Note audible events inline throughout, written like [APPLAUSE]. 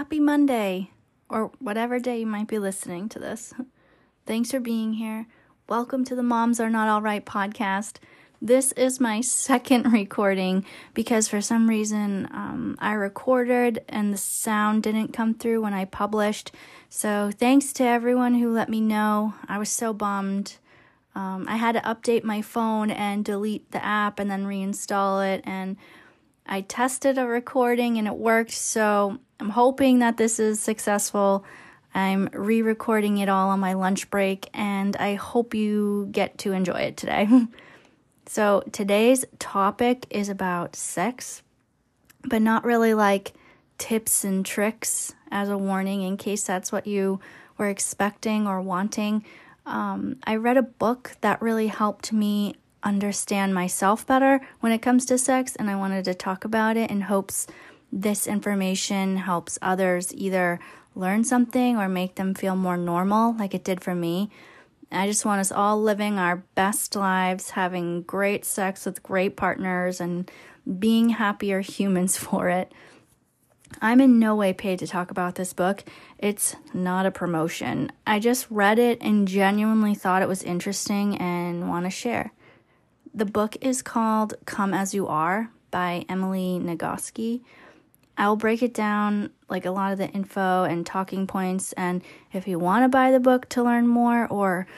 happy Monday or whatever day you might be listening to this. [LAUGHS] Thanks for being here. Welcome to the Moms Are Not All Right podcast. This is my [LAUGHS] second recording because for some reason um, I recorded and the sound didn't come through when I published. So thanks to everyone who let me know. I was so bummed. Um, I had to update my phone and delete the app and then reinstall it. And I tested a recording and it worked. So I'm hoping that this is successful. I'm re recording it all on my lunch break and I hope you get to enjoy it today. [LAUGHS] So today's topic is about sex, but not really like tips and tricks as a warning in case that's what you were expecting or wanting. Um, I read a book that really helped me understand myself better when it comes to sex, and I wanted to talk about it in hopes this information helps others either learn something or make them feel more normal, like it did for me. I just want us all living our best lives, having great sex with great partners, and being happier [LAUGHS] humans for it. I'm in no way paid to talk about this book. It's not a promotion. I just read it and genuinely thought it was interesting and want to share. The book is called Come As You Are by Emily Nagoski. I'll break it down like a lot of the info and talking points. And if you want to buy the book to learn more or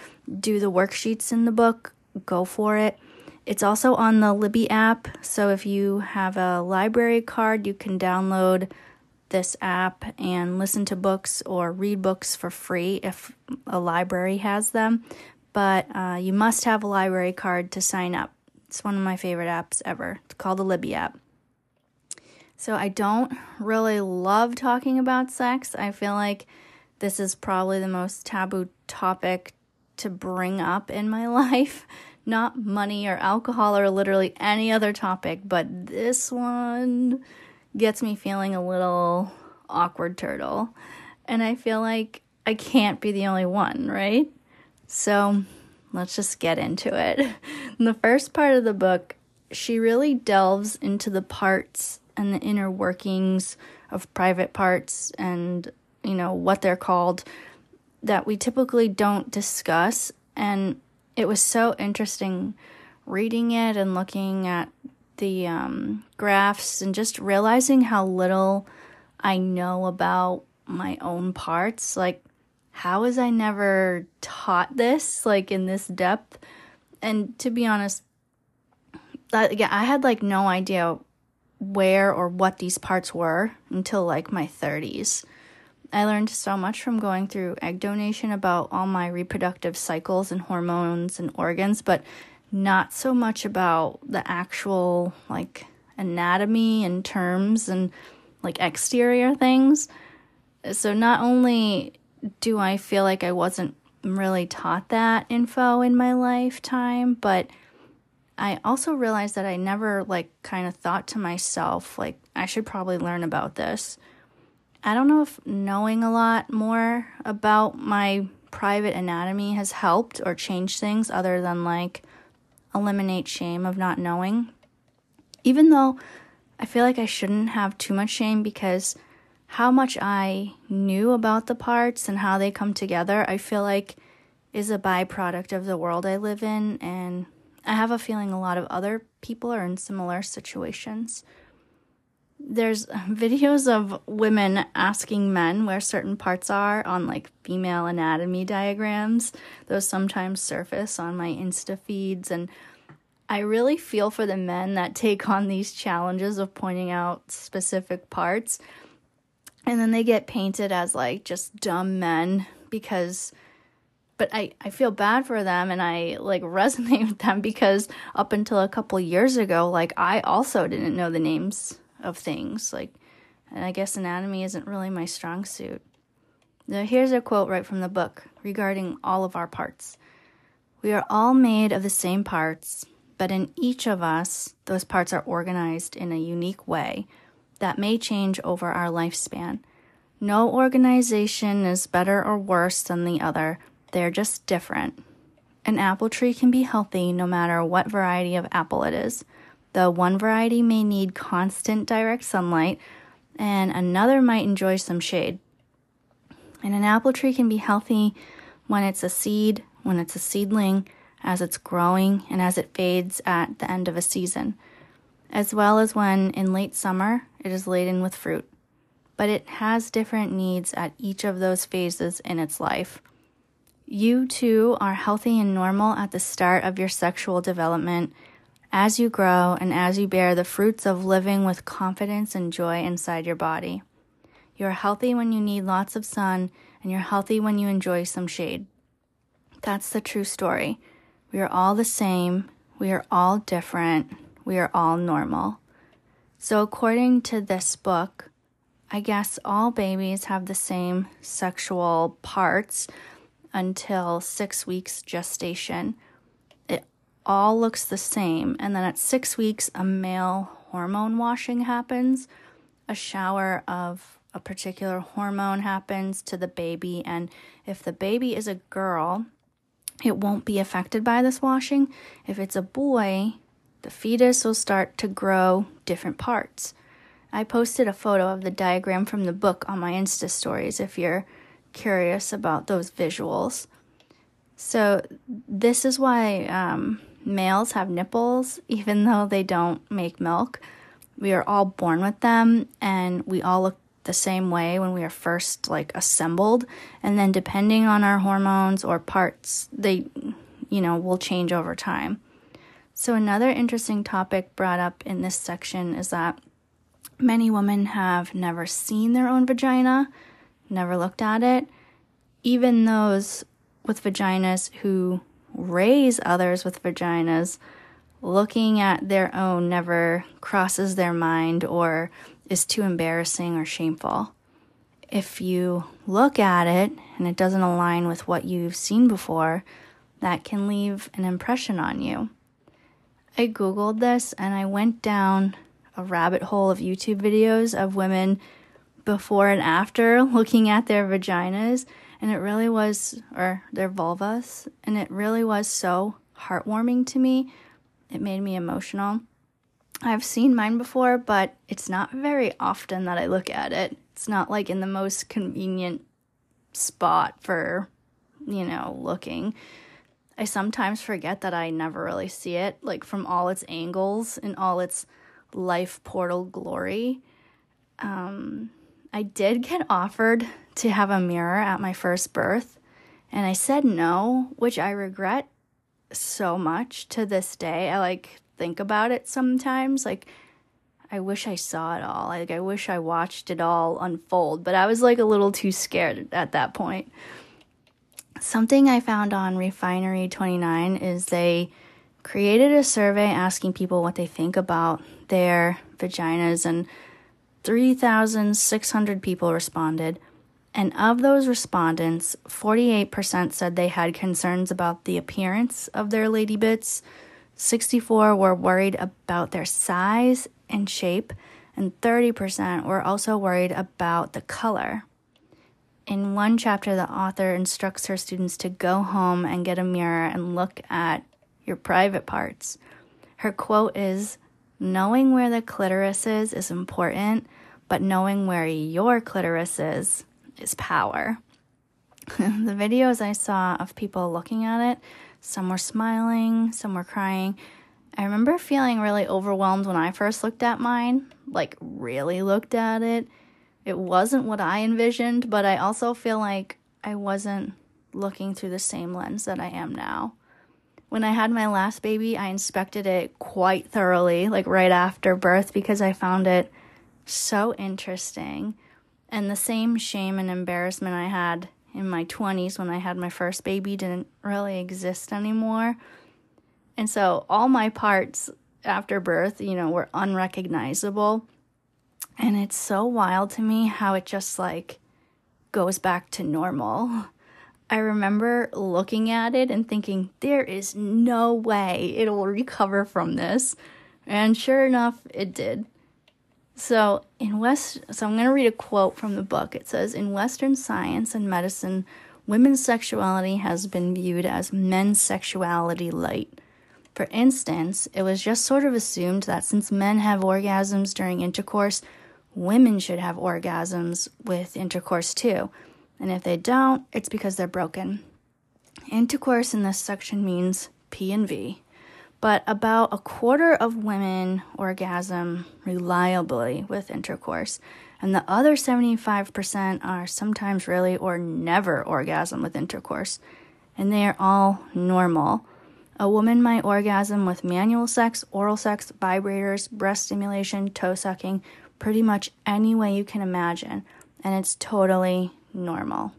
do the worksheets in the book, go for it. It's also on the Libby app. So if you have a library card, you can download this app and listen to books or read books for free if a library has them. But uh, you must have a library card to sign up. It's one of my favorite apps ever. It's called the Libby app. So I don't really love talking about sex. I feel like this is probably the most taboo topic to bring up in my [LAUGHS] life. Not money or alcohol or literally any other topic, but this one gets me feeling a little awkward turtle. And I feel like I can't be the only one, right? So let's just get into it. In [LAUGHS] the first part of the book, she really delves into the parts and the inner workings of private parts and you know what they're called that we typically don't discuss and it was so interesting reading it and looking at the um, graphs and just realizing how little I know about my own parts. Like, how was I never taught this, like, in this depth? And to be honest, that, yeah, I had like no idea where or what these parts were until like my 30s. I learned so much from going through egg donation about all my reproductive cycles and hormones and organs, but not so much about the actual like anatomy and terms and like exterior things. So not only do I feel like I wasn't really taught that info in my lifetime, but I also realized that I never like kind of thought to myself like I should probably learn about this. I don't know if knowing a lot more about my private anatomy has helped or changed things other than like eliminate shame of not knowing. Even though I feel like I shouldn't have too much shame because how much I knew about the parts and how they come together, I feel like is a byproduct of the world I live in and I have a feeling a lot of other people are in similar situations. There's [LAUGHS] videos of women asking men where certain parts are on like female anatomy diagrams. Those sometimes surface on my Insta feeds and I really feel for the men that take on these challenges of pointing out specific parts and then they get painted as like just dumb men because but I, I feel bad for them and I like [LAUGHS] resonate with them because up until a couple years ago, like I also didn't know the names of things. Like, and I guess anatomy isn't really my strong suit. Now, here's a quote right from the book regarding all of our parts. We are all made of the same parts, but in each of us, those parts are organized in a unique way that may change over our lifespan. No organization is better or worse than the other they're just different. An apple tree can be healthy no matter what variety of apple it is. Though one variety may need constant direct sunlight, and another might enjoy some shade. And an apple tree can be healthy when it's a seed, when it's a seedling, as it's growing, and as it fades at the end of a season, as well as when in late summer it is laden with fruit. But it has different needs at each of those phases in its life. You too are healthy and normal at the start of your sexual development as you grow and as you bear the fruits of living with confidence and joy inside your body. You're healthy when you need lots of sun, and you're healthy when you enjoy some shade. That's the true story. We are all the same, we are all different, we are all normal. So, according to this book, I guess all babies have the same sexual parts until six weeks gestation It all looks the same. And then at six weeks, a male hormone washing happens. A shower of a particular hormone happens to the baby. And if the baby is a girl, it won't be affected by this washing. If it's a boy, the fetus will start to grow different parts. I posted a photo of the diagram from the book on my Insta stories if you're curious about those visuals. So, this is why um, males have nipples, [LAUGHS] even though they don't make milk. We are all born with them, and we all look the same way when we are first like assembled. And then, depending on our hormones or parts, they, you know, will change over time. So, another interesting topic brought up in this section is that many women have never seen their own vagina, never looked at it. Even those with vaginas who raise others with vaginas, looking at their own never crosses their mind or is too embarrassing or shameful. If you look at it and it doesn't align with what you've seen before, that can leave an impression on you. I Googled this and I went down a rabbit hole of YouTube videos of women before and after [LAUGHS] looking at their vaginas and it really was, or their vulvas, and it really was so heartwarming to me. It made me emotional. I've seen mine before, but it's not very often that I look at it. It's not like in the most convenient spot for, you know, looking. I sometimes forget that I never really see it, like from all its angles and all its life portal glory. Um, I did get offered to have a mirror at my first birth, and I said no, which I regret so much to this day. I like think about it sometimes. Like, I wish I saw it all. Like, I wish I watched it all unfold, but I was like a little too scared at that point. Something I found on Refinery 29 is they created a survey asking people what they think about their vaginas, and 3,600 people responded. And of those respondents, 48% said they had concerns about the appearance of their lady bits, 64 were worried about their size and shape, and 30% were also worried about the color. In one chapter, the author instructs her students to go home and get a mirror and look at your private parts. Her quote is Knowing where the clitoris is is important, but knowing where your clitoris is is power. [LAUGHS] the videos I saw of people looking at it, some were smiling, some were crying. I remember feeling really overwhelmed when I first looked at mine, like, really looked at it. It wasn't what I envisioned, but I also feel like I wasn't looking through the same lens that I am now. When I had my last baby, I inspected it quite thoroughly, like right after birth, because I found it so interesting. And the same shame and embarrassment I had in my 20s when I had my first baby didn't really exist anymore. And so all my parts after birth, you know, were unrecognizable. And it's so wild to me how it just like goes back to normal. I remember looking at it and thinking, there is no way it will recover from this. And sure enough, it did. So in West, so I'm going to read a quote from the book. It says, "In Western science and medicine, women's sexuality has been viewed as men's sexuality light. For instance, it was just sort of assumed that since men have orgasms during intercourse, women should have orgasms with intercourse too. And if they don't, it's because they're broken. Intercourse in this section means P and V, but about a quarter of women orgasm reliably with intercourse, and the other 75% are sometimes really or never orgasm with intercourse, and they are all normal. A woman might orgasm with manual sex, oral sex, vibrators, breast stimulation, toe sucking, pretty much any way you can imagine, and it's totally normal.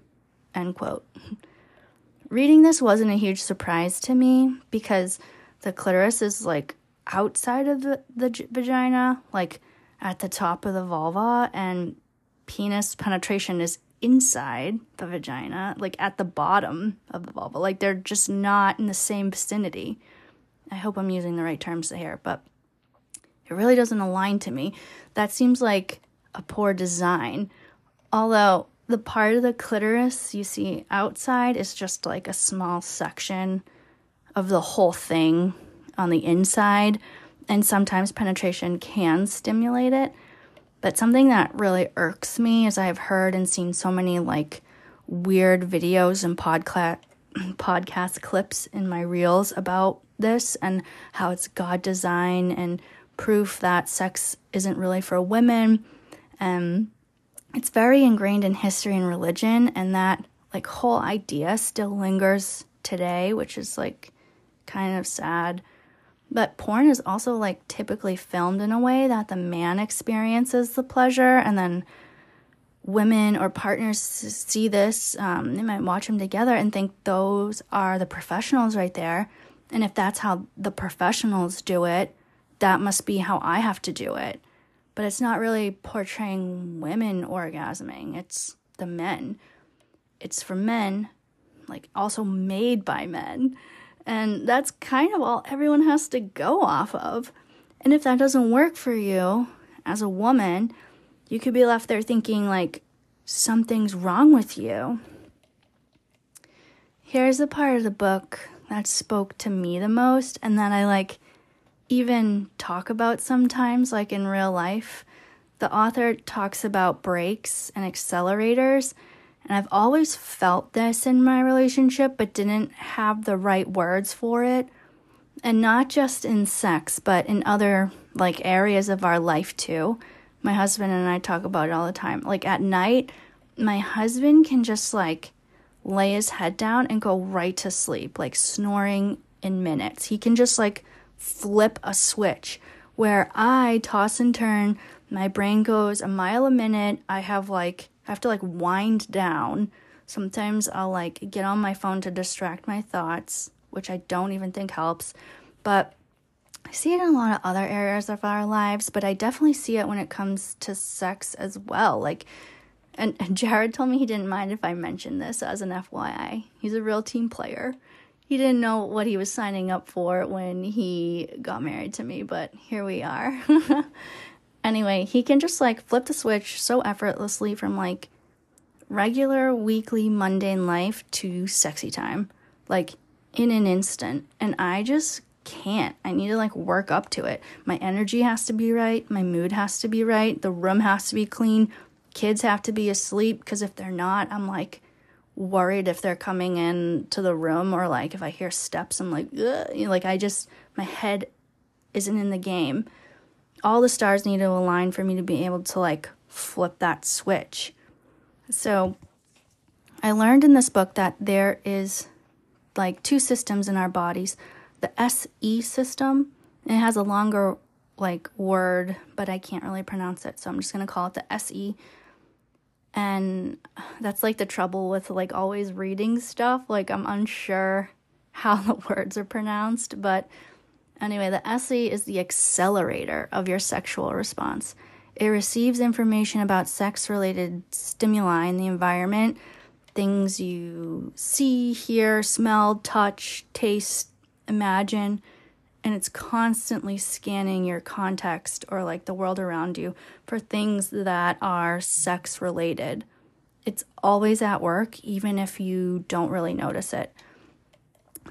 End quote. [LAUGHS] Reading this wasn't a huge surprise to me because the clitoris is like outside of the, the g- vagina, like at the top of the vulva, and penis penetration is inside the vagina, like at the bottom of the vulva. Like they're just not in the same vicinity. I hope I'm using the right terms here, but it really doesn't align to me. That seems like a poor design. Although the part of the clitoris you see outside is just like a small section of the whole thing on the inside, and sometimes penetration can stimulate it. But something that really irks me is I've heard and seen so many like weird videos and podcast [CLEARS THROAT] podcast clips in my reels about this and how it's God design and proof that sex isn't really for women. And it's very ingrained in history and religion and that like whole idea still lingers today which is like kind of sad but porn is also like typically filmed in a way that the man experiences the pleasure and then women or partners see this um, they might watch them together and think those are the professionals right there and if that's how the professionals do it that must be how i have to do it but it's not really portraying women orgasming, it's the men. It's for men, like also made by men. And that's kind of all everyone has to go off of. And if that doesn't work for you as a woman, you could be left there thinking, like, something's wrong with you. Here's the part of the book that spoke to me the most and that I like even talk about sometimes, like in real life. The author talks about brakes and accelerators, and I've always felt this in my relationship, but didn't have the right words for it. And not just in sex, but in other like areas of our life too. My husband and I talk about it all the time. Like at night, my husband can just like lay his head down and go right to sleep, like snoring in minutes. He can just like flip a switch where I toss and turn. My brain goes a mile a minute. I have like, I have to like wind down. Sometimes I'll like get on my phone to distract my thoughts, which I don't even think helps. But I see it in a lot of other areas of our lives, but I definitely see it when it comes to sex as well. Like, and, Jared told me he didn't mind if I mentioned this as an FYI. He's a real team player he didn't know what he was signing up for when he got married to me, but here we are. [LAUGHS] anyway, he can just like flip the switch so effortlessly from like regular weekly mundane life to sexy time, like in an instant. And I just can't. I need to like work up to it. My energy has to be right, my mood has to be right, the room has to be clean, kids have to be asleep because if they're not, I'm like worried if they're coming in to the room or like if I hear steps, I'm like, Ugh. like I just my head isn't in the game. All the stars need to align for me to be able to like flip that switch. So I learned in this book that there is like two systems in our bodies. The SE system, it has a longer like word, but I can't really pronounce it, so I'm just going to call it the SE and that's like the trouble with like always reading stuff. Like i'm unsure how [LAUGHS] the words are pronounced. But anyway the SE is the accelerator of your sexual response. It receives information about sex related stimuli in the environment. Things you see hear smell touch taste imagine and it's constantly scanning your context or like the world around you for things that are sex related. It's always at work, even if you don't really notice it.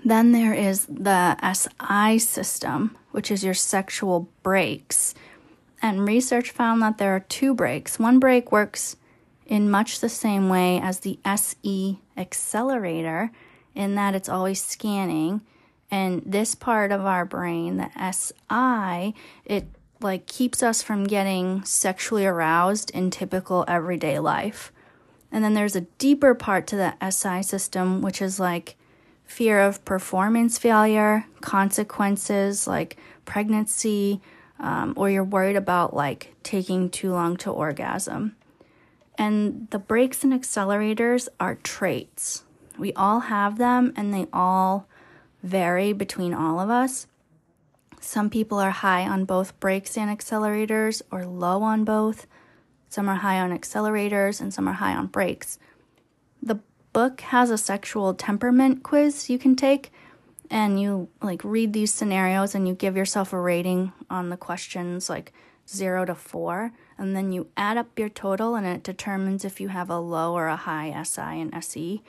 Then there is the SI system, which is your sexual brakes. And research found that there are two brakes. One brake works in much the same way as the SE accelerator, in that it's always scanning. And this part of our brain, the SI, it like keeps us from getting sexually aroused in typical everyday life. And then there's a deeper part to the SI system, which is like fear of performance failure, consequences like pregnancy, um, or you're worried about like taking too long to orgasm. And the brakes and accelerators are traits. We all have them and they all vary between all of us. Some people are high on both brakes and accelerators or low on both. Some are high on accelerators and some are high on brakes. The book has a sexual temperament quiz you can take and you like read these scenarios and you give yourself a rating on the questions like 0 to 4 and then you add up your total and it determines if you have a low or a high SI and SE.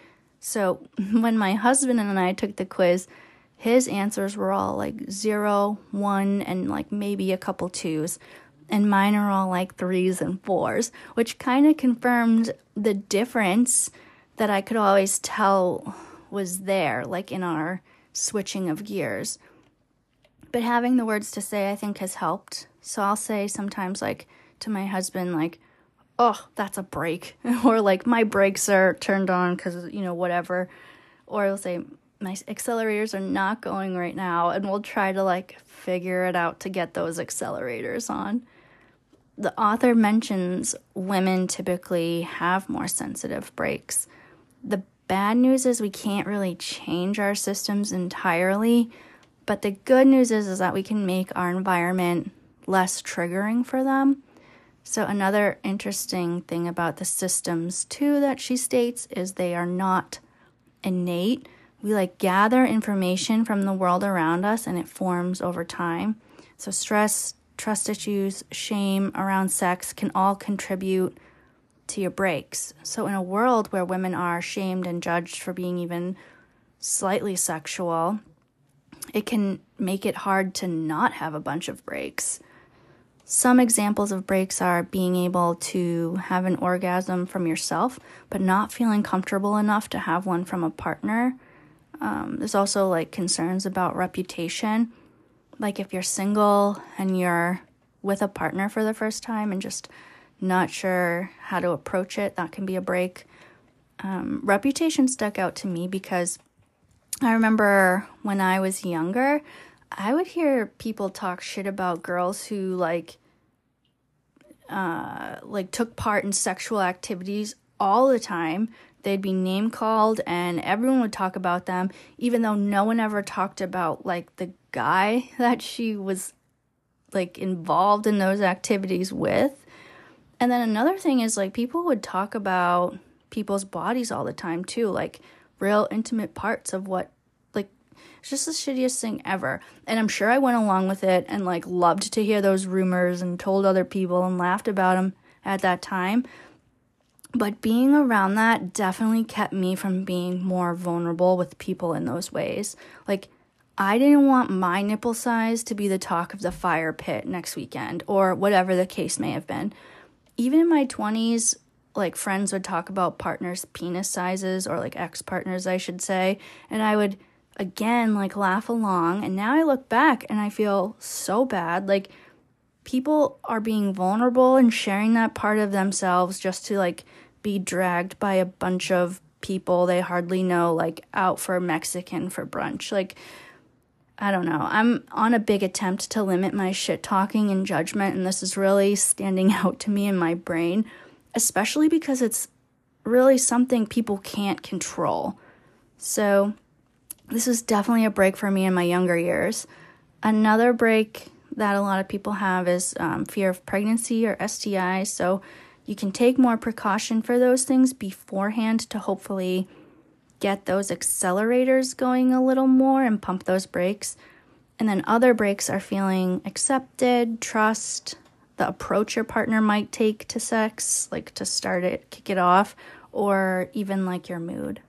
So [LAUGHS] when my husband and I took the quiz, his answers were all like zero, one, and like maybe a couple twos. And mine are all like threes and fours, which kind of confirmed the difference that I could always tell was there, like in our switching of gears. But having the words to say, I think, has helped. So I'll say sometimes, like to my husband, like, oh, that's a brake. [LAUGHS] or like, my brakes are turned on because, you know, whatever. Or I'll say, my accelerators are not going right now and we'll try to like figure it out to get those accelerators on. The author mentions women typically have more sensitive brakes. The bad news is we can't really change our systems entirely, but the good news is is that we can make our environment less triggering for them. So another interesting thing about the systems too that she states is they are not innate we like gather information from the world around us and it forms over time. So, stress, trust issues, shame around sex can all contribute to your brakes. So, in a world where women are shamed and judged for being even slightly sexual, it can make it hard to not have a bunch of brakes. Some examples of brakes are being able to have an orgasm from yourself, but not feeling comfortable enough to have one from a partner um, there's also like concerns about reputation. Like if you're single and you're with a partner for the first time and just not sure how to approach it, that can be a brake. Um, reputation stuck out to me because I remember when I was younger, I would hear people talk shit about girls who like uh, like took part in sexual activities all the time. They'd be name called and everyone would talk about them even though no one ever talked about like the guy [LAUGHS] that she was like involved in those activities with. And then another thing is like people would talk about people's bodies all the time too like real intimate parts of what it's just the shittiest thing ever and i'm sure i went along with it and like loved to hear those rumors and told other people and laughed about them at that time but being around that definitely kept me from being more vulnerable with people in those ways. Like, I didn't want my nipple size to be the talk of the fire pit next weekend or whatever the case may have been. Even in my 20s, like friends would talk about partners' penis sizes or like ex partners, I should say. And I would again like laugh along. And now I look back and I feel so bad. Like, people are being vulnerable and sharing that part of themselves just to like be dragged by a bunch of people they hardly know, like out for Mexican for brunch. Like, I don't know. I'm on a big attempt to limit my shit talking and judgment, and this is really standing [LAUGHS] out to me in my brain, especially because it's really something people can't control. So, this was definitely a brake for me in my younger years. Another brake that a lot of people have is um, fear of pregnancy or STI. So, you can take more precaution for those things beforehand to hopefully get those accelerators going a little more and pump those brakes. And then other brakes are feeling accepted, trust, the approach your partner might take to sex, like to start it, kick it off, or even like your mood.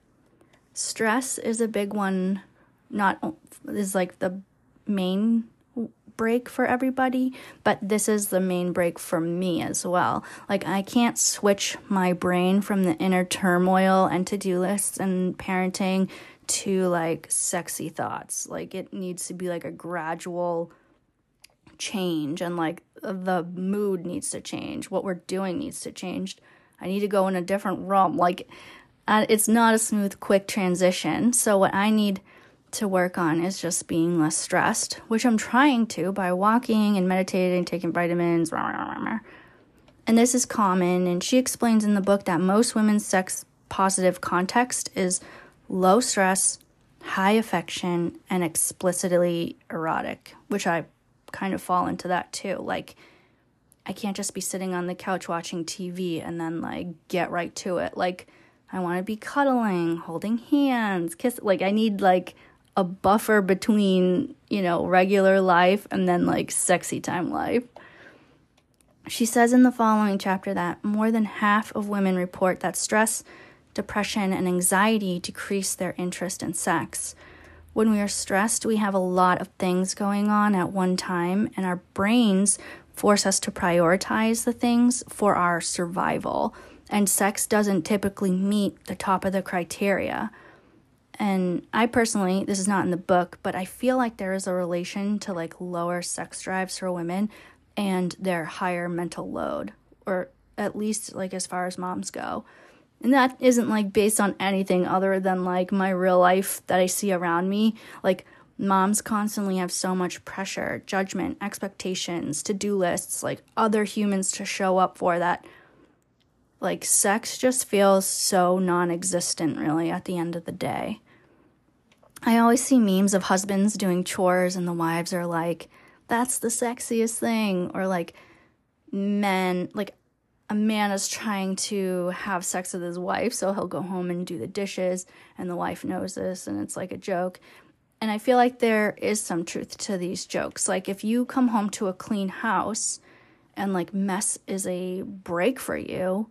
Stress is a big one, not is like the main brake for everybody, but this is the main brake for me as well. Like, I can't switch my brain from the inner turmoil and to do lists and parenting to like sexy thoughts. Like, it needs to be like a gradual change, and like the mood needs to change. What we're doing needs to change. I need to go in a different realm. Like, uh, it's not a smooth, quick transition. So, what I need to work on is just being less stressed, which I'm trying to by walking and meditating, taking vitamins. And this is common. And she explains in the book that most women's sex positive context is low stress, high affection, and explicitly erotic, which I kind of fall into that too. Like, I can't just be sitting on the couch watching TV and then like get right to it. Like, I want to be cuddling, holding hands, kiss. Like, I need like a buffer between, you know, regular life and then like sexy time life. She says in the following chapter that more than half of women report that stress, depression, and anxiety decrease their interest in sex. When we are stressed, we have a lot of things going on at one time, and our brains force us to prioritize the things for our survival. And sex doesn't typically meet the top of the criteria. And I personally, this is not in the book, but I feel like there is a relation to like lower sex drives for women and their higher mental load, or at least like as far as moms go. And that isn't like based on anything other than like my real life that I see around me. Like moms constantly have so much pressure, judgment, expectations, to do lists, like other humans to show up for that. Like sex just feels so non existent, really, at the end of the day. I always see memes of husbands doing chores and the wives are like, that's the sexiest thing. Or like men, like a man is trying to have sex with his wife, so he'll go home and do the dishes, and the wife knows this, and it's like a joke. And I feel like there is some truth to these jokes. Like if you come home to a clean house and like mess is a brake for you,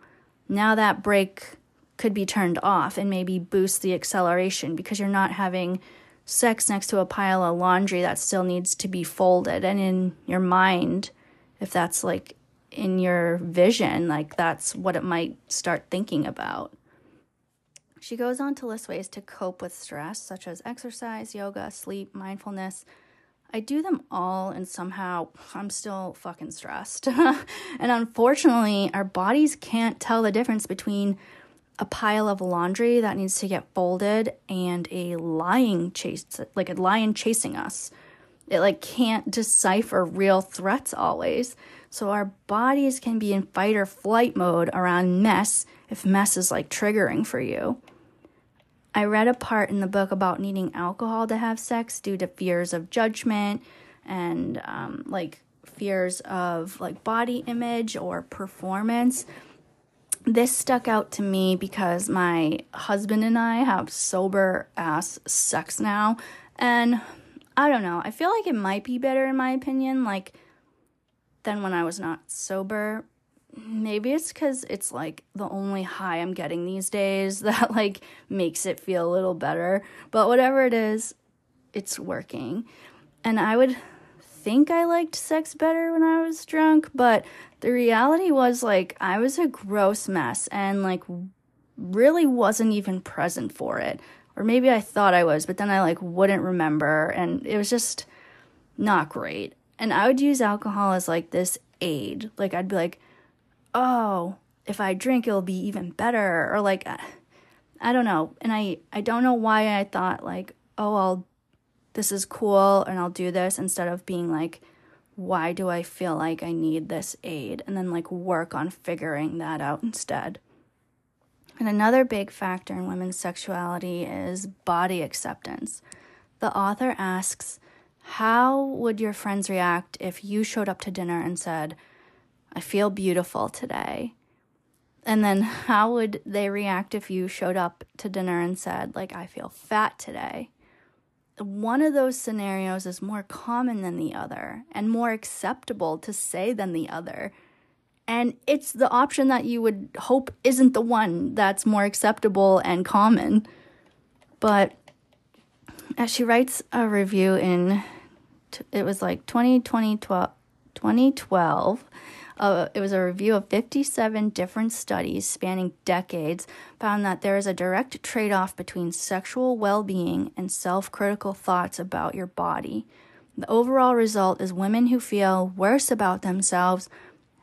now that brake could be turned off and maybe boost the acceleration because you're not having sex next to a pile of laundry that still needs to be folded. And in your mind if that's like in your vision like that's what it might start thinking about. She goes on to list ways to cope with stress such as exercise yoga sleep mindfulness I do them all and somehow I'm still fucking stressed. [LAUGHS] and unfortunately, our bodies can't tell the difference between a pile of laundry that needs to get folded and a lion chase like a lion chasing us. It like can't decipher real threats always. So our bodies can be in fight or flight mode around mess if mess is like triggering for you i read a part in the book about needing alcohol to have sex due to fears of judgment and um, like fears of like body image or performance this stuck out to me because my husband and I have sober ass sex now. And I don't know, I feel like it might be better, in my opinion, like than when I was not sober. Maybe it's because it's like the only high I'm getting these days [LAUGHS] that like makes it feel a little better. But whatever it is, it's working. And I would think I liked sex better when I was drunk, but the reality was like I was a gross mess and like really wasn't even present for it. Or maybe I thought I was, but then I like wouldn't remember and it was just not great. And I would use alcohol as like this aid. Like I'd be like, "Oh, if I drink it'll be even better." Or like uh, I don't know. And I I don't know why I thought like, "Oh, I'll this is cool and I'll do this instead of being like, why do I feel like I need this aid? And then like work on figuring that out instead. And another big factor in women's sexuality is body acceptance. The author asks, How would your friends react if you showed up to dinner and said, I feel beautiful today? And then how would they react if you showed up to dinner and said, like, I feel fat today? one of those scenarios is more common than the other and more acceptable to say than the other. And it's the option that you would hope isn't the one that's more acceptable and common. But as she writes a review in it was like 2020, 2012. Uh, it was a review of 57 different studies spanning decades, found that there is a direct trade off between sexual well being and self critical thoughts about your body. The overall result is women who feel worse about themselves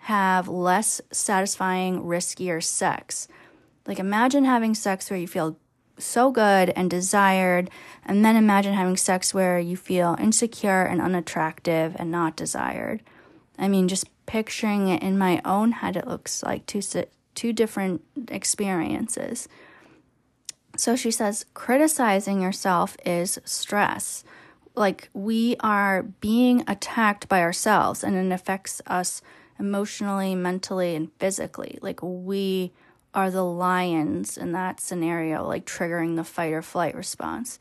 have less satisfying, riskier sex. Like, imagine having sex where you feel so good and desired, and then imagine having sex where you feel insecure and unattractive and not desired. I mean, just picturing it in my own head, it looks like two two different experiences. So she says, criticizing yourself is stress. Like we are being attacked by ourselves, and it affects us emotionally, mentally, and physically. Like we are the lions in that scenario, like triggering the fight or flight response.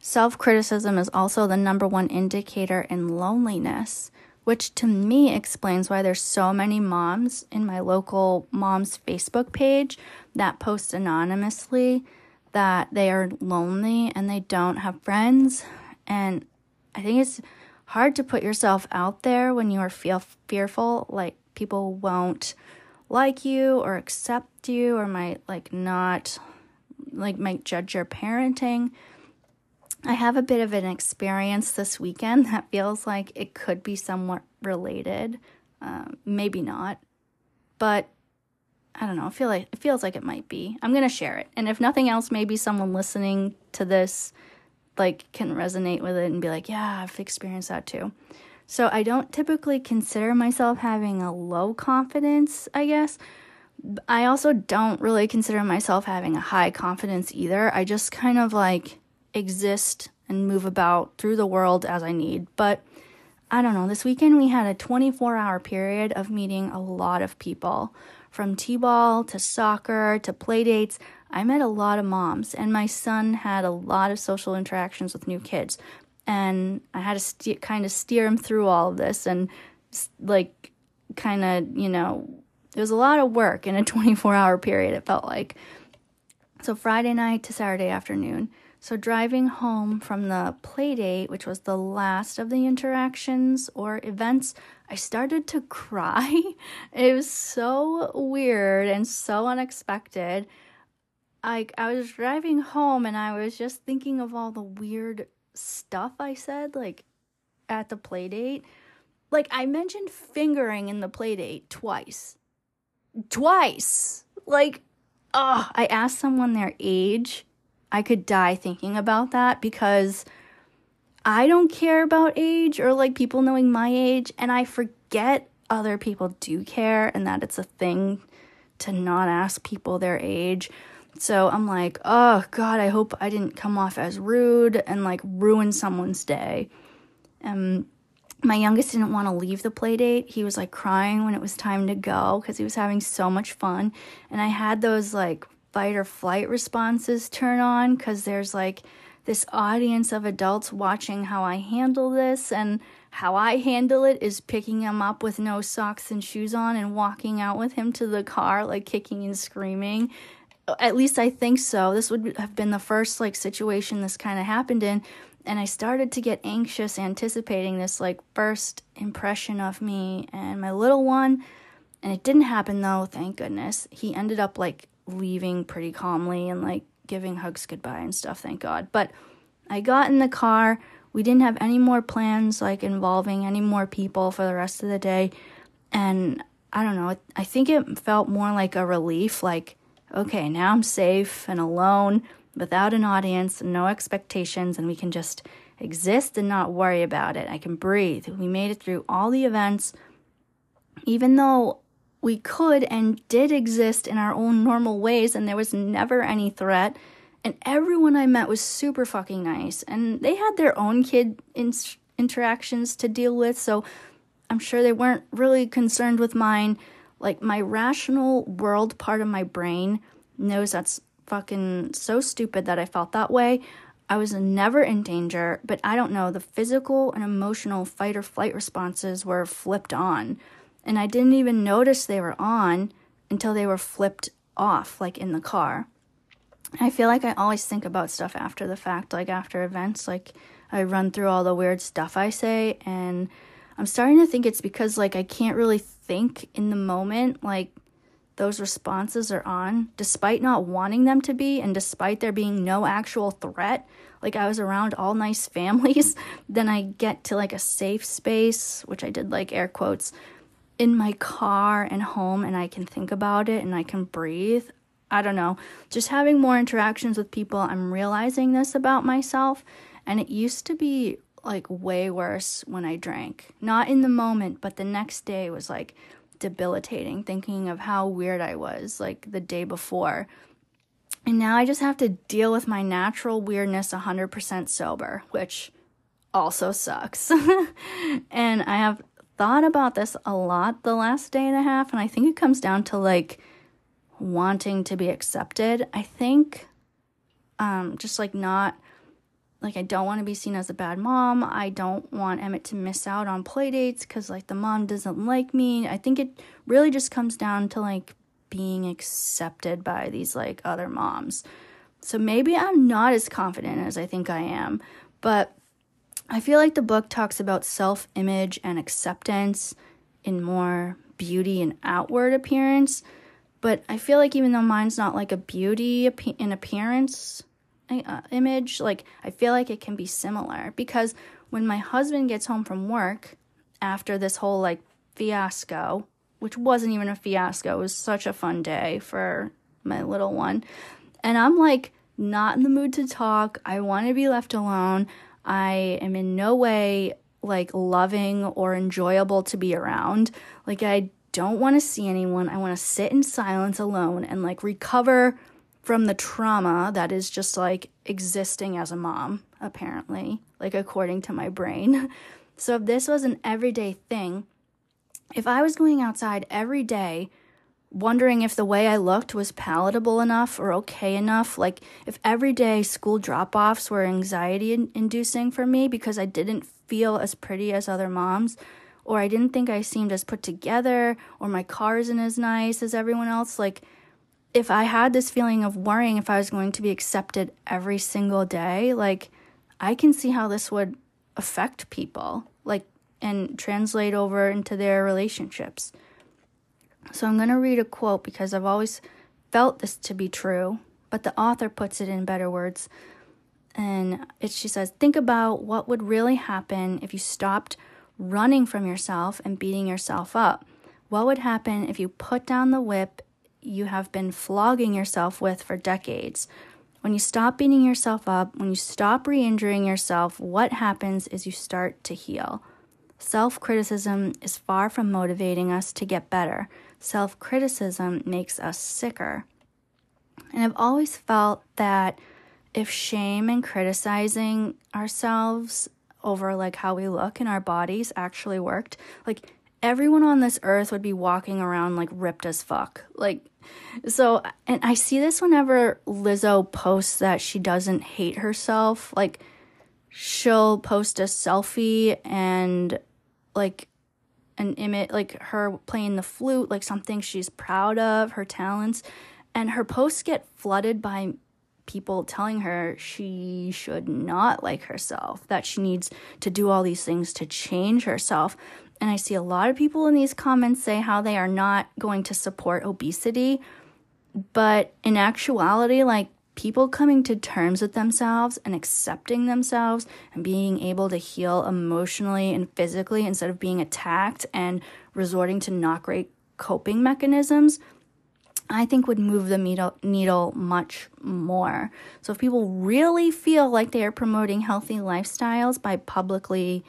Self criticism is also the number one indicator in loneliness which to me explains why there's so many moms in my local moms Facebook page that post anonymously that they are lonely and they don't have friends. And I think it's hard to put yourself out there when you are feel fearful like people won't like you or accept you or might like not like might judge your parenting I have a bit of an experience this weekend that feels like it could be somewhat related. Um, maybe not, but I don't know. I feel like it feels like it might be. I'm gonna share it, and if nothing else, maybe someone listening to this like can resonate with it and be like, "Yeah, I've experienced that too." So I don't typically consider myself having a low confidence. I guess. I also don't really consider myself having a high confidence either. I just kind of like exist and move about through the world as I need. But I don't know, this weekend we had a 24 hour period of meeting a lot of people from T ball to soccer to play dates. I met a lot of moms, and my son had a lot of social interactions with new kids. And I had to st- kind of steer him through all of this and, like, kind of, you know, it was a lot of work in a [LAUGHS] 24 hour period, it felt like. So, Friday night to Saturday afternoon, so, driving home from the play date, which was the last of the interactions or events, I started to cry. [LAUGHS] It was so weird and so unexpected. Like, I was driving home and I was just thinking of all the weird stuff I said, like at the play date. Like, I mentioned fingering in the play date twice. Twice! Like, oh, I asked someone their age I could die thinking about that because I don't care about age or like people knowing my age, and I forget other people do care and that it's a thing to not ask people their age. So I'm like, oh God, I hope I didn't come off as rude and like ruin someone's day. Um, my youngest didn't want to leave the play date. He was like crying when it was time to go because he was having so much fun. And I had those like fight or flight responses turn on because there's like this audience of adults watching how I handle this and how I handle it is picking him up with no socks and shoes on and walking out with him to the car like kicking and screaming. At least I think so. This would have been the first like situation this kind of happened in and I started to get anxious anticipating this like first impression of me and my little one and it didn't happen though, thank goodness. He ended up like leaving pretty calmly and like giving hugs goodbye and stuff, thank God. But I got in the car. We didn't have any more plans like involving any more people for the rest of the day. And I don't know, I think it felt more like a relief like, okay, now I'm safe and alone without an audience no expectations, and we can just exist and not worry about it. I can breathe. We made it through all the events. Even though we could and did exist in our own normal ways, and there was never any threat. And everyone I met was super fucking nice, and they had their own kid in- interactions to deal with, so I'm sure they weren't really concerned with mine. Like, my rational world part of my brain knows that's fucking so stupid that I felt that way. I was never in danger, but I don't know, the physical and emotional fight or flight responses were flipped on and I didn't even notice they were on until they were flipped off, like in the car. I feel like I always think about stuff after the fact, like after events. Like, I run through all the weird stuff I say and I'm starting to think it's because like I can't really think in the moment like those responses are on despite not wanting them to be and despite there being no actual threat like I was around all nice [LAUGHS] families then I get to like a safe space which I did like air quotes in my car and home and I can think about it and I can breathe I don't know, just having more interactions with people, I'm realizing this about myself. And it used to be like way worse when I drank. Not in the moment, but the next day was like debilitating, thinking of how weird I was like the day before. And now I just have to deal with my natural weirdness 100% sober, which also sucks. [LAUGHS] and I have thought about this a lot the last day and a half, and I think it comes down to like wanting to be accepted. I think um, just like not like I don't want to be seen as a bad mom. I don't want Emmett to miss out on play dates because like the mom doesn't like me. I think it really just comes down to like being accepted by these like other moms. So maybe I'm not as confident as I think I am, but I feel like the book talks about self image and acceptance in more beauty and outward appearance but I feel like even though mine's not like a beauty in appearance uh, image, like I feel like it can be similar because when my husband gets home from work after this whole like fiasco, which wasn't even a fiasco, it was such a fun day for my little one. And I'm like not in the mood to talk. I want to be left alone. I am in no way like loving or enjoyable to be around. Like I don't want to see anyone. I want to sit in silence alone and like recover from the trauma that is just like existing as a mom, apparently, like according to my brain. [LAUGHS] So if this was an everyday thing, if I was going outside every day wondering if the way I looked was palatable enough or okay enough, like if every day school drop offs were anxiety inducing for me because I didn't feel as pretty as other moms, or I didn't think I seemed as put together, or my car isn't as nice as everyone else. Like, if I had this feeling of worrying if I was going to be accepted every single day, like, I can see how this would affect people, like, and translate over into their relationships. So I'm going to read a quote because I've always felt this to be true, but the author puts it in better words. And it, she says, Think about what would really happen if you stopped running from yourself and beating yourself up. What would happen if you put down the whip you have been flogging yourself with for decades? When you stop beating yourself up, when you stop re injuring yourself, what happens is you start to heal. Self criticism is far from motivating us to get better. Self criticism makes us sicker. And I've always felt that if shame and criticizing ourselves over like how we look in our bodies actually worked, like everyone on this earth would be walking around like ripped as fuck. Like so and I see this whenever Lizzo posts that she doesn't hate herself, like she'll post a selfie and like an image like her playing the flute, like something she's proud of, her talents, and her posts get flooded by people telling her she should not like herself, that she needs to do all these things to change herself. And I see a lot of people in these comments say how they are not going to support obesity. But in actuality, like people coming to terms with themselves and accepting themselves and being able to heal emotionally and physically instead of being attacked and resorting to not great coping mechanisms I think would move the needle, needle much more. So if people really feel like they are promoting healthy lifestyles by publicly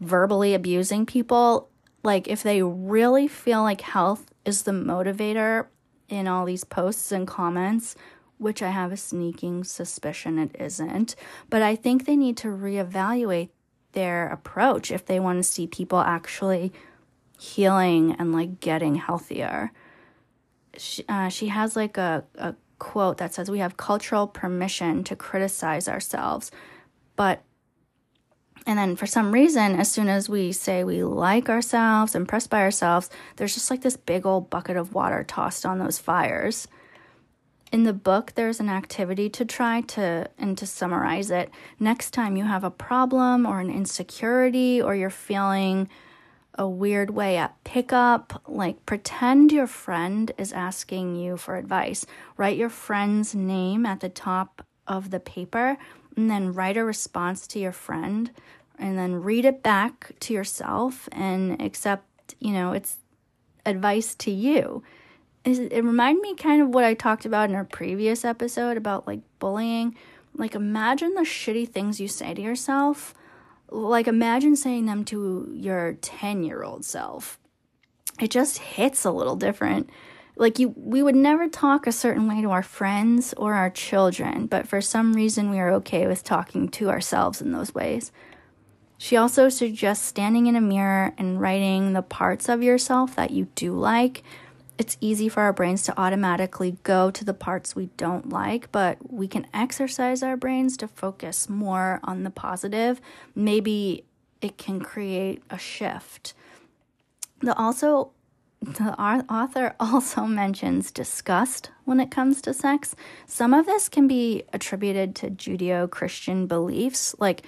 verbally abusing people, like if they really feel like health is the motivator in all these posts and comments, which I have a sneaking suspicion it isn't, but I think they need to reevaluate their approach if they want to see people actually healing and like getting healthier she, uh, she has like a, a quote that says, We have cultural permission to criticize ourselves. But, and then for some reason, as soon as we say we like ourselves, impressed by ourselves, there's just like this big old bucket of water tossed on those fires. In the book there's an activity to try to and to summarize it. Next time you have a problem or an insecurity or you're feeling a weird way at pickup like pretend your friend is asking you for advice. Write your friend's name at the top of the paper and then write a response to your friend and then read it back to yourself and accept you know it's advice to you it reminded me kind of what I talked about in our previous episode about like bullying. Like, imagine the shitty things you say to yourself. Like, imagine saying them to your 10 year old self. It just hits a little different. Like, you, we would never talk a certain way to our friends or our children, but for some reason, we are okay with talking to ourselves in those ways. She also suggests standing in a mirror and writing the parts of yourself that you do like it's easy for our brains to automatically go to the parts we don't like, but we can exercise our brains to focus more on the positive. Maybe it can create a shift. The also the author [LAUGHS] also mentions disgust when it comes to sex. Some of this can be attributed to Judeo Christian beliefs, like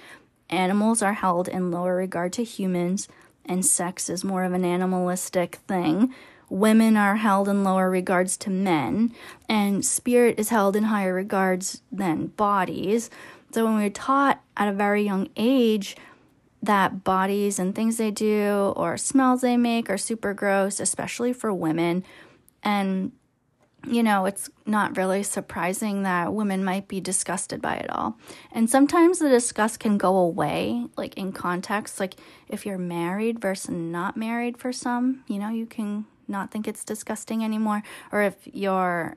animals are held in lower regard to humans, and sex is more of an animalistic thing women are held in lower regards to men, and spirit is held in higher regards than bodies. So when we're taught at a very young age that bodies and things they do or smells they make are super gross, especially for women, and you know, it's not really surprising that women might be disgusted by it all. And sometimes the disgust can go away, like in context. Like if you're married versus not married for some, you know, you can not think it's disgusting anymore, or if you're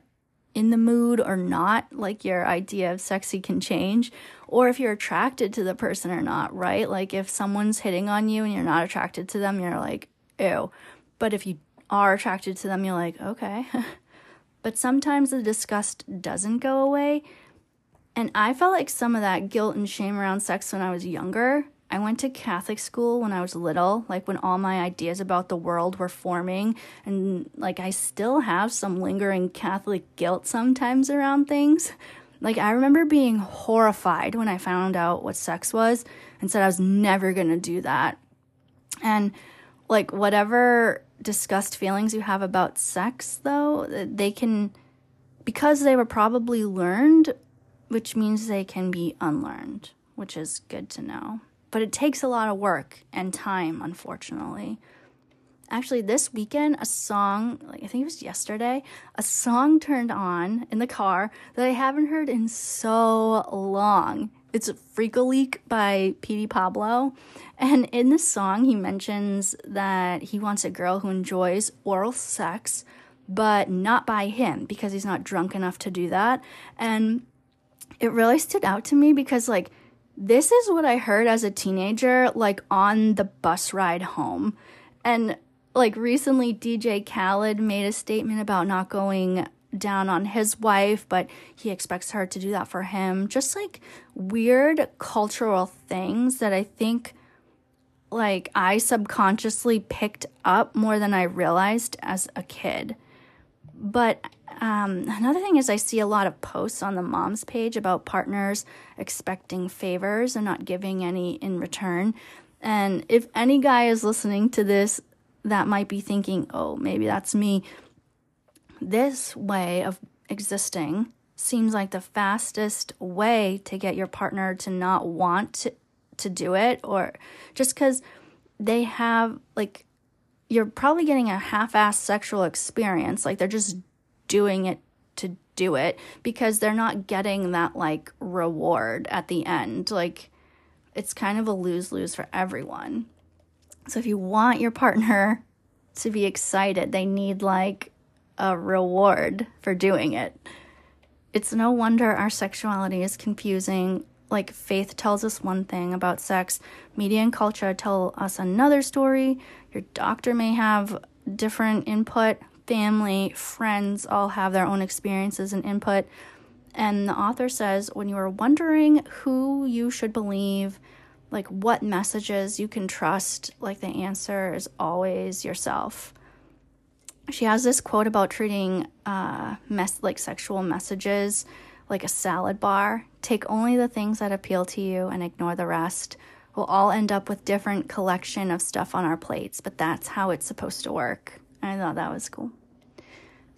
in the mood or not, like your idea of sexy can change, or if you're attracted to the person or not, right? Like if someone's hitting on you and you're not attracted to them, you're like, ew. But if you are attracted to them, you're like, okay. [LAUGHS] but sometimes the disgust doesn't go away. And I felt like some of that guilt and shame around sex when I was younger I went to Catholic school when I was little, like when all my ideas about the world were forming. And like I still have some lingering Catholic guilt sometimes around things. Like I remember being horrified when I found out what sex was and said I was never to do that. And like whatever disgust feelings you have about sex, though, they can, because they were probably learned, which means they can be unlearned, which is good to know but it takes a lot of work and time, unfortunately. Actually, this weekend, a song, like I think it was yesterday, a song turned on in the car that I haven't heard in so long. It's Freek-a-Leek by Petey Pablo. And in this song, he mentions that he wants a girl who enjoys oral sex, but not by him because he's not drunk enough to do that. And it really stood out to me because, like, this is what I heard as a teenager, like on the bus ride home. And like recently, DJ Khaled made a statement about not going down on his wife, but he expects her to do that for him. Just like weird cultural things that I think like I subconsciously picked up more than I realized as a kid. But um, another thing is, I see a lot of posts on the mom's page about partners expecting favors and not giving any in return. And if any guy is listening to this that might be thinking, oh, maybe that's me, this way of existing seems like the fastest way to get your partner to not want to, to do it, or just because they have, like, you're probably getting a half assed sexual experience. Like, they're just doing it to do it because they're not getting that like reward at the end. Like it's kind of a lose lose for everyone. So if you want your partner to be excited, they need like a reward for doing it. It's no wonder our sexuality is confusing. Like faith tells us one thing about sex, media and culture tell us another story. Your doctor may have different input family, friends all have their own experiences and input. And the author says when you are wondering who you should believe, like what messages you can trust, like the answer is always yourself. she has this quote about treating uh, mess like sexual messages like a salad bar. Take only the things that appeal to you and ignore the rest. We'll all end up with different collection of stuff on our plates, but that's how it's supposed to work. I thought that was cool.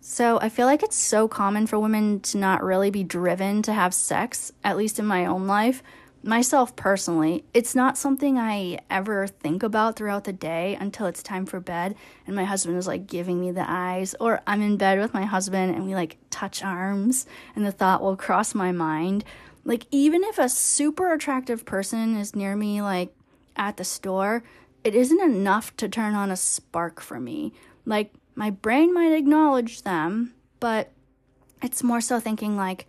So I feel like it's so common for women to not really be driven to have sex, at least in my own life myself personally, it's not something I ever think about throughout the day until it's time for bed and my husband is like giving me the eyes, or I'm in bed with my husband and we like touch arms and the thought will cross my mind. Like, even if a super attractive person is near me, like at the store, it isn't enough to turn on a spark for me. Like, my brain might acknowledge them, but it's more so thinking like,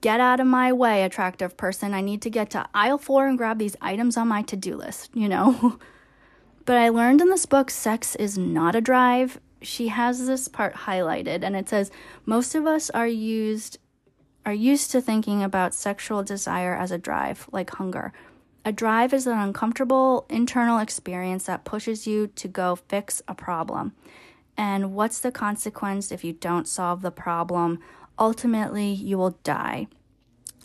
Get out of my way, attractive person. I need to get to aisle four and grab these items on my to do list, you know? [LAUGHS] but I learned in this book sex is not a drive. She has this part highlighted and it says most of us are used are used to thinking about sexual desire as a drive, like hunger. A drive is an uncomfortable internal experience that pushes you to go fix a problem. And what's the consequence if you don't solve the problem? ultimately you will die.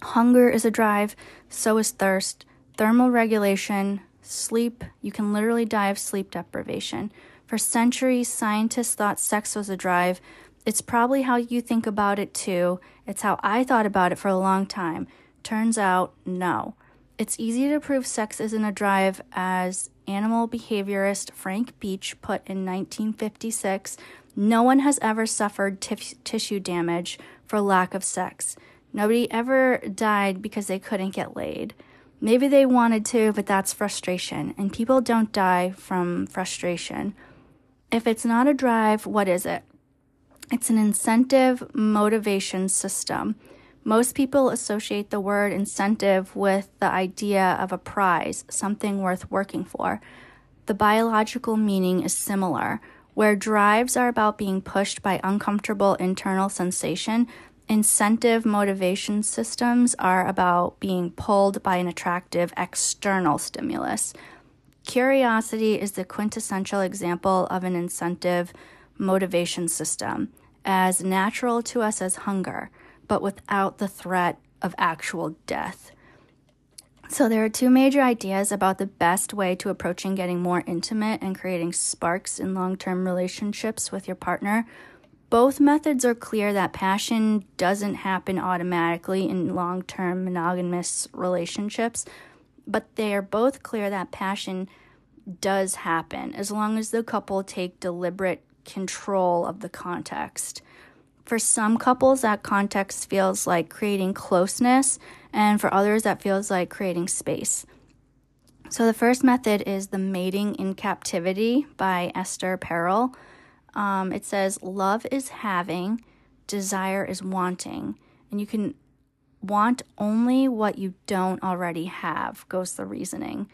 Hunger is a drive, so is thirst, thermal regulation, sleep. You can literally die of sleep deprivation. For centuries, scientists thought sex was a drive. It's probably how you think about it too. It's how I thought about it for a long time. Turns out, no. It's easy to prove sex isn't a drive, as animal behaviorist Frank Beach put in 1956 no one has ever suffered tissue damage for lack of sex. Nobody ever died because they couldn't get laid. Maybe they wanted to, but that's frustration, and people don't die from frustration. If it's not a drive, what is it? It's an incentive motivation system. Most people associate the word incentive with the idea of a prize, something worth working for. The biological meaning is similar. Where drives are about being pushed by uncomfortable internal sensation, incentive motivation systems are about being pulled by an attractive external stimulus. Curiosity is the quintessential example of an incentive motivation system, as natural to us as hunger, but without the threat of actual death. So, there are two major ideas about the best way to approaching getting more intimate and creating sparks in long term relationships with your partner. Both methods are clear that passion doesn't happen automatically in long term monogamous relationships, but they are both clear that passion does happen as long as the couple take deliberate control of the context. For some couples, that context feels like creating closeness, and for others, that feels like creating space. So, the first method is the mating in captivity by Esther Perel. Um, it says, Love is having, desire is wanting. And you can want only what you don't already have, goes the reasoning.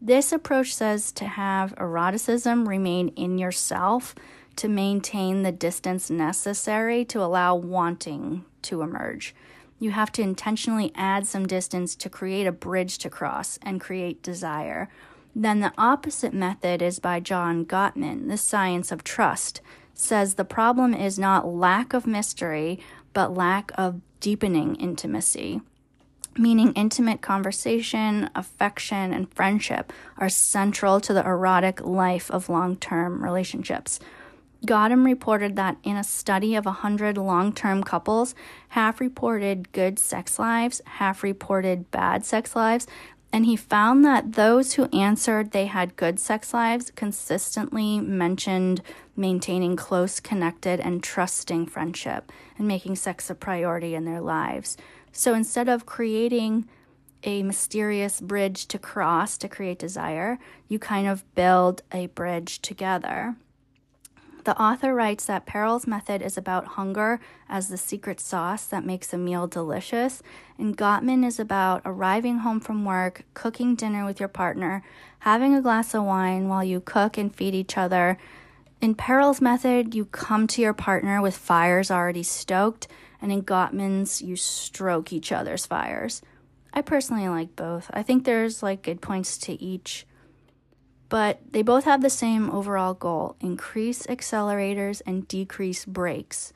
This approach says to have eroticism remain in yourself to maintain the distance necessary to allow wanting to emerge. You have to intentionally add some distance to create a bridge to cross and create desire. Then the opposite method is by John Gottman, The Science of Trust, says the problem is not lack of mystery, but lack of deepening intimacy. Meaning, intimate conversation, affection, and friendship are central to the erotic life of long term relationships. Gottman reported that in a study of 100 long term couples, half reported good sex lives, half reported bad sex lives, and he found that those who answered they had good sex lives consistently mentioned maintaining close, connected, and trusting friendship and making sex a priority in their lives. So instead of creating a mysterious bridge to cross to create desire, you kind of build a bridge together. The author writes that Perel's method is about hunger as the secret sauce that makes a meal delicious, and Gottman is about arriving home from work, cooking dinner with your partner, having a glass of wine while you cook and feed each other. In Perel's method, you come to your partner with fires already stoked, and in Gottman's, you stroke each other's fires. I personally like both. I think there's like good points to each but they both have the same overall goal increase accelerators and decrease brakes.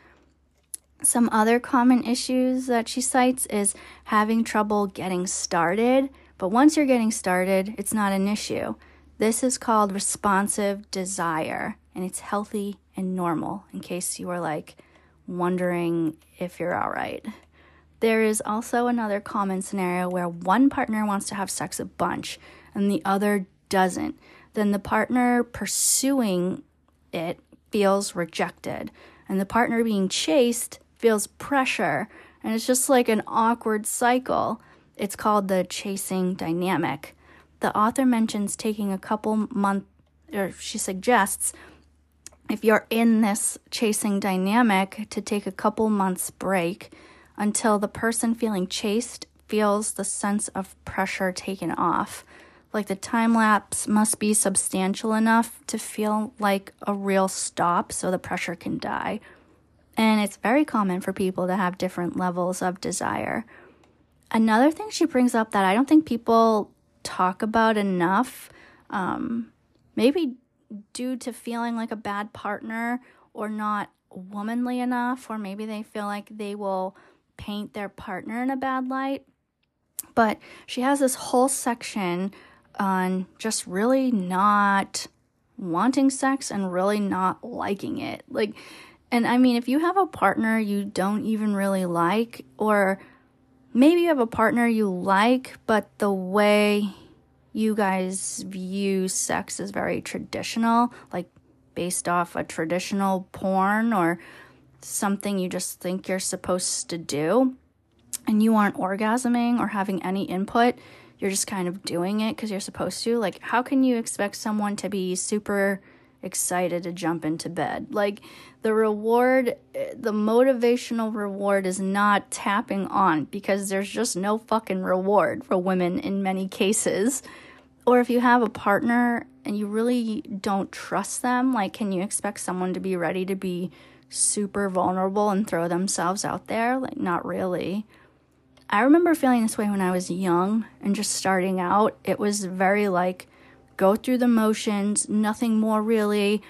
Some other common issues that she cites is having trouble getting started, but once you're getting started, it's not an issue. This is called responsive desire, and it's healthy and normal in case you are like wondering if you're all right. There is also another common scenario where one partner wants to have sex a bunch and the other doesn't. Then the partner pursuing it feels rejected, and the partner being chased feels pressure, and it's just like an awkward cycle. It's called the chasing dynamic. The author mentions taking a couple month or she suggests if you're in this chasing dynamic to take a couple months break until the person feeling chased feels the sense of pressure taken off. Like the time lapse must be substantial enough to feel like a real stop so the pressure can die. And it's very common for people to have different levels of desire. Another thing she brings up that I don't think people talk about enough, um, maybe due to feeling like a bad partner or not womanly enough, or maybe they feel like they will paint their partner in a bad light. But she has this whole section on just really not wanting sex and really not liking it. Like, and I mean, if you have a partner you don't even really like, or maybe you have a partner you like, but the way you guys view sex is very traditional, like based off a traditional porn or something you just think you're supposed to do and you aren't orgasming or having any input, you're just kind of doing it because you're supposed to. Like, how can you expect someone to be super excited to jump into bed? Like, the reward, eh, the motivational reward is not tapping on because there's just no fucking reward for women in many cases. Or if you have a partner and you really don't trust them, like, can you expect someone to be ready to be super vulnerable and throw themselves out there. Like, not really. I remember feeling this way when I was young and just starting out. It was very like go through the motions, nothing more really.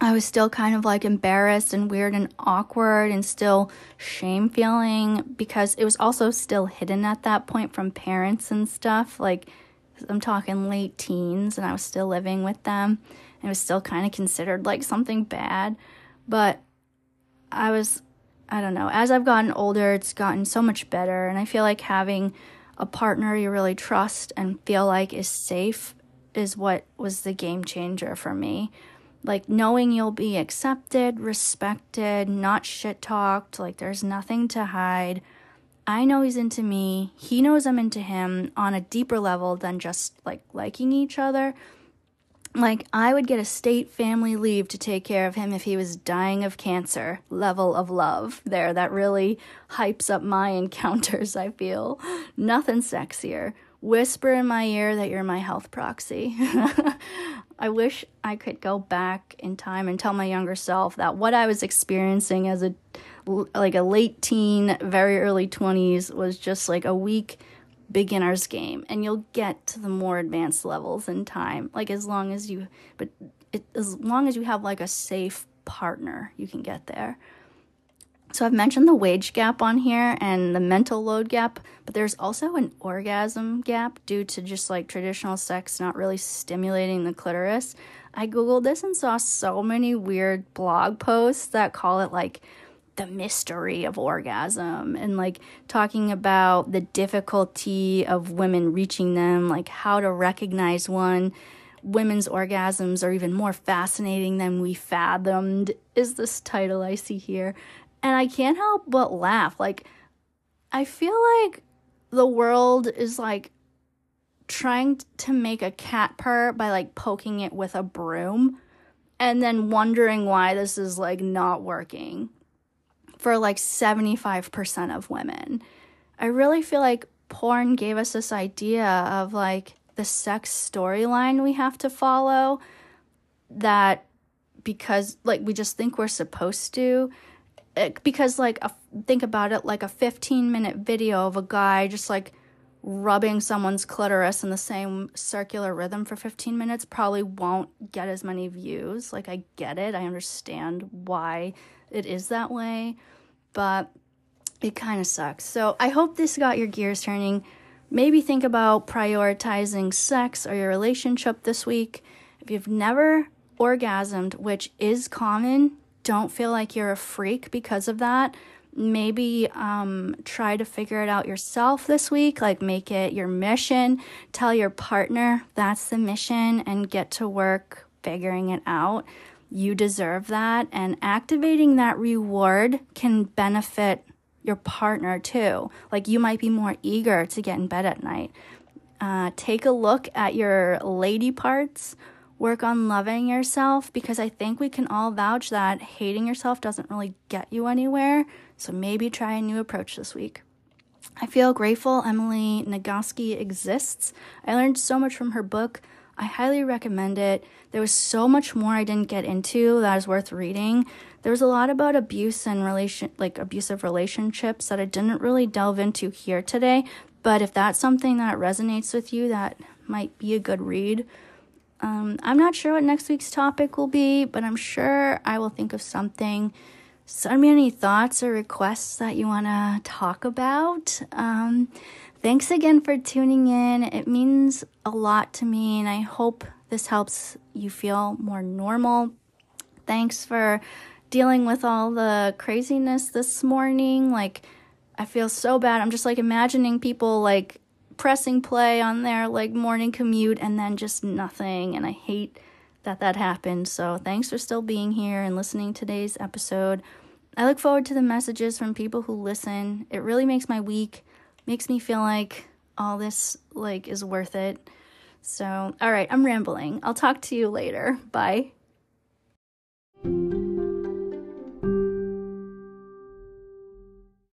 I was still kind of like embarrassed and weird and awkward and still shame feeling because it was also still hidden at that point from parents and stuff. Like, I'm talking late teens and I was still living with them. It was still kind of considered like something bad. But I was, I don't know, as I've gotten older, it's gotten so much better. And I feel like having a partner you really trust and feel like is safe is what was the game changer for me. Like knowing you'll be accepted, respected, not shit talked, like there's nothing to hide. I know he's into me. He knows I'm into him on a deeper level than just like liking each other like I would get a state family leave to take care of him if he was dying of cancer level of love there. That really hypes up my [LAUGHS] encounters I feel. Nothing sexier. Whisper in my ear that you're my health proxy. [LAUGHS] I wish I could go back in time and tell my younger self that what I was experiencing as a like a late teen very early 20s was just like a week beginner's game and you'll get to the more advanced levels in time like as long as you but it, as long as you have like a safe partner you can get there. So i've mentioned the wage gap on here and the mental load gap but there's also an orgasm gap due to just like traditional sex not really stimulating the clitoris. I googled this and saw so many weird blog posts that call it like the mystery of orgasm and like talking about the difficulty of women reaching them, like how to recognize one. Women's orgasms are even more fascinating than we fathomed, is this title I see here. And I can't help but laugh. Like, I feel like the world is like trying to make a cat purr by like poking it with a broom and then wondering why this is like not working for like 75% of women. I really feel like porn gave us this idea of like the sex storyline we have to follow that because like we just think we're supposed to it, because like a, think about it like a 15 minute video of a guy just like rubbing someone's clitoris in the same circular rhythm for 15 minutes probably won't get as many views. Like, I get it, I understand why it is that way, but it kind of sucks. So, I hope this got your gears turning. Maybe think about prioritizing sex or your relationship this week. If you've never orgasmed, which is common, don't feel like you're a freak because of that maybe um, try to figure it out yourself this week like make it your mission tell your partner that's the mission and get to work figuring it out you deserve that and activating that reward can benefit your partner too like you might be more eager to get in bed at night uh, take a look at your lady parts work on loving yourself because I think we can all vouch that hating yourself doesn't really get you anywhere. So maybe try a new approach this week. I feel grateful Emily Nagoski exists. I learned so much from her book. I highly recommend it. There was so much more I didn't get into that is worth reading. There was a lot about abuse and relation like abusive relationships that I didn't really delve into here today, but if that's something that resonates with you, that might be a good read. Um, I'm not sure what next week's topic will be, but I'm sure I will think of something. Send me any thoughts or requests that you want to talk about. Um, thanks again for tuning in. It means a lot to me, and I hope this helps you feel more normal. Thanks for dealing with all the craziness this morning. Like, I feel so bad. I'm just like imagining people like pressing play on their like morning commute and then just nothing. And I hate that that happened. So thanks for still being here and listening to today's episode. I look forward to the messages from people who listen. It really makes my week, makes me feel like all this like is worth it. So, all right, I'm rambling. I'll talk to you later. Bye.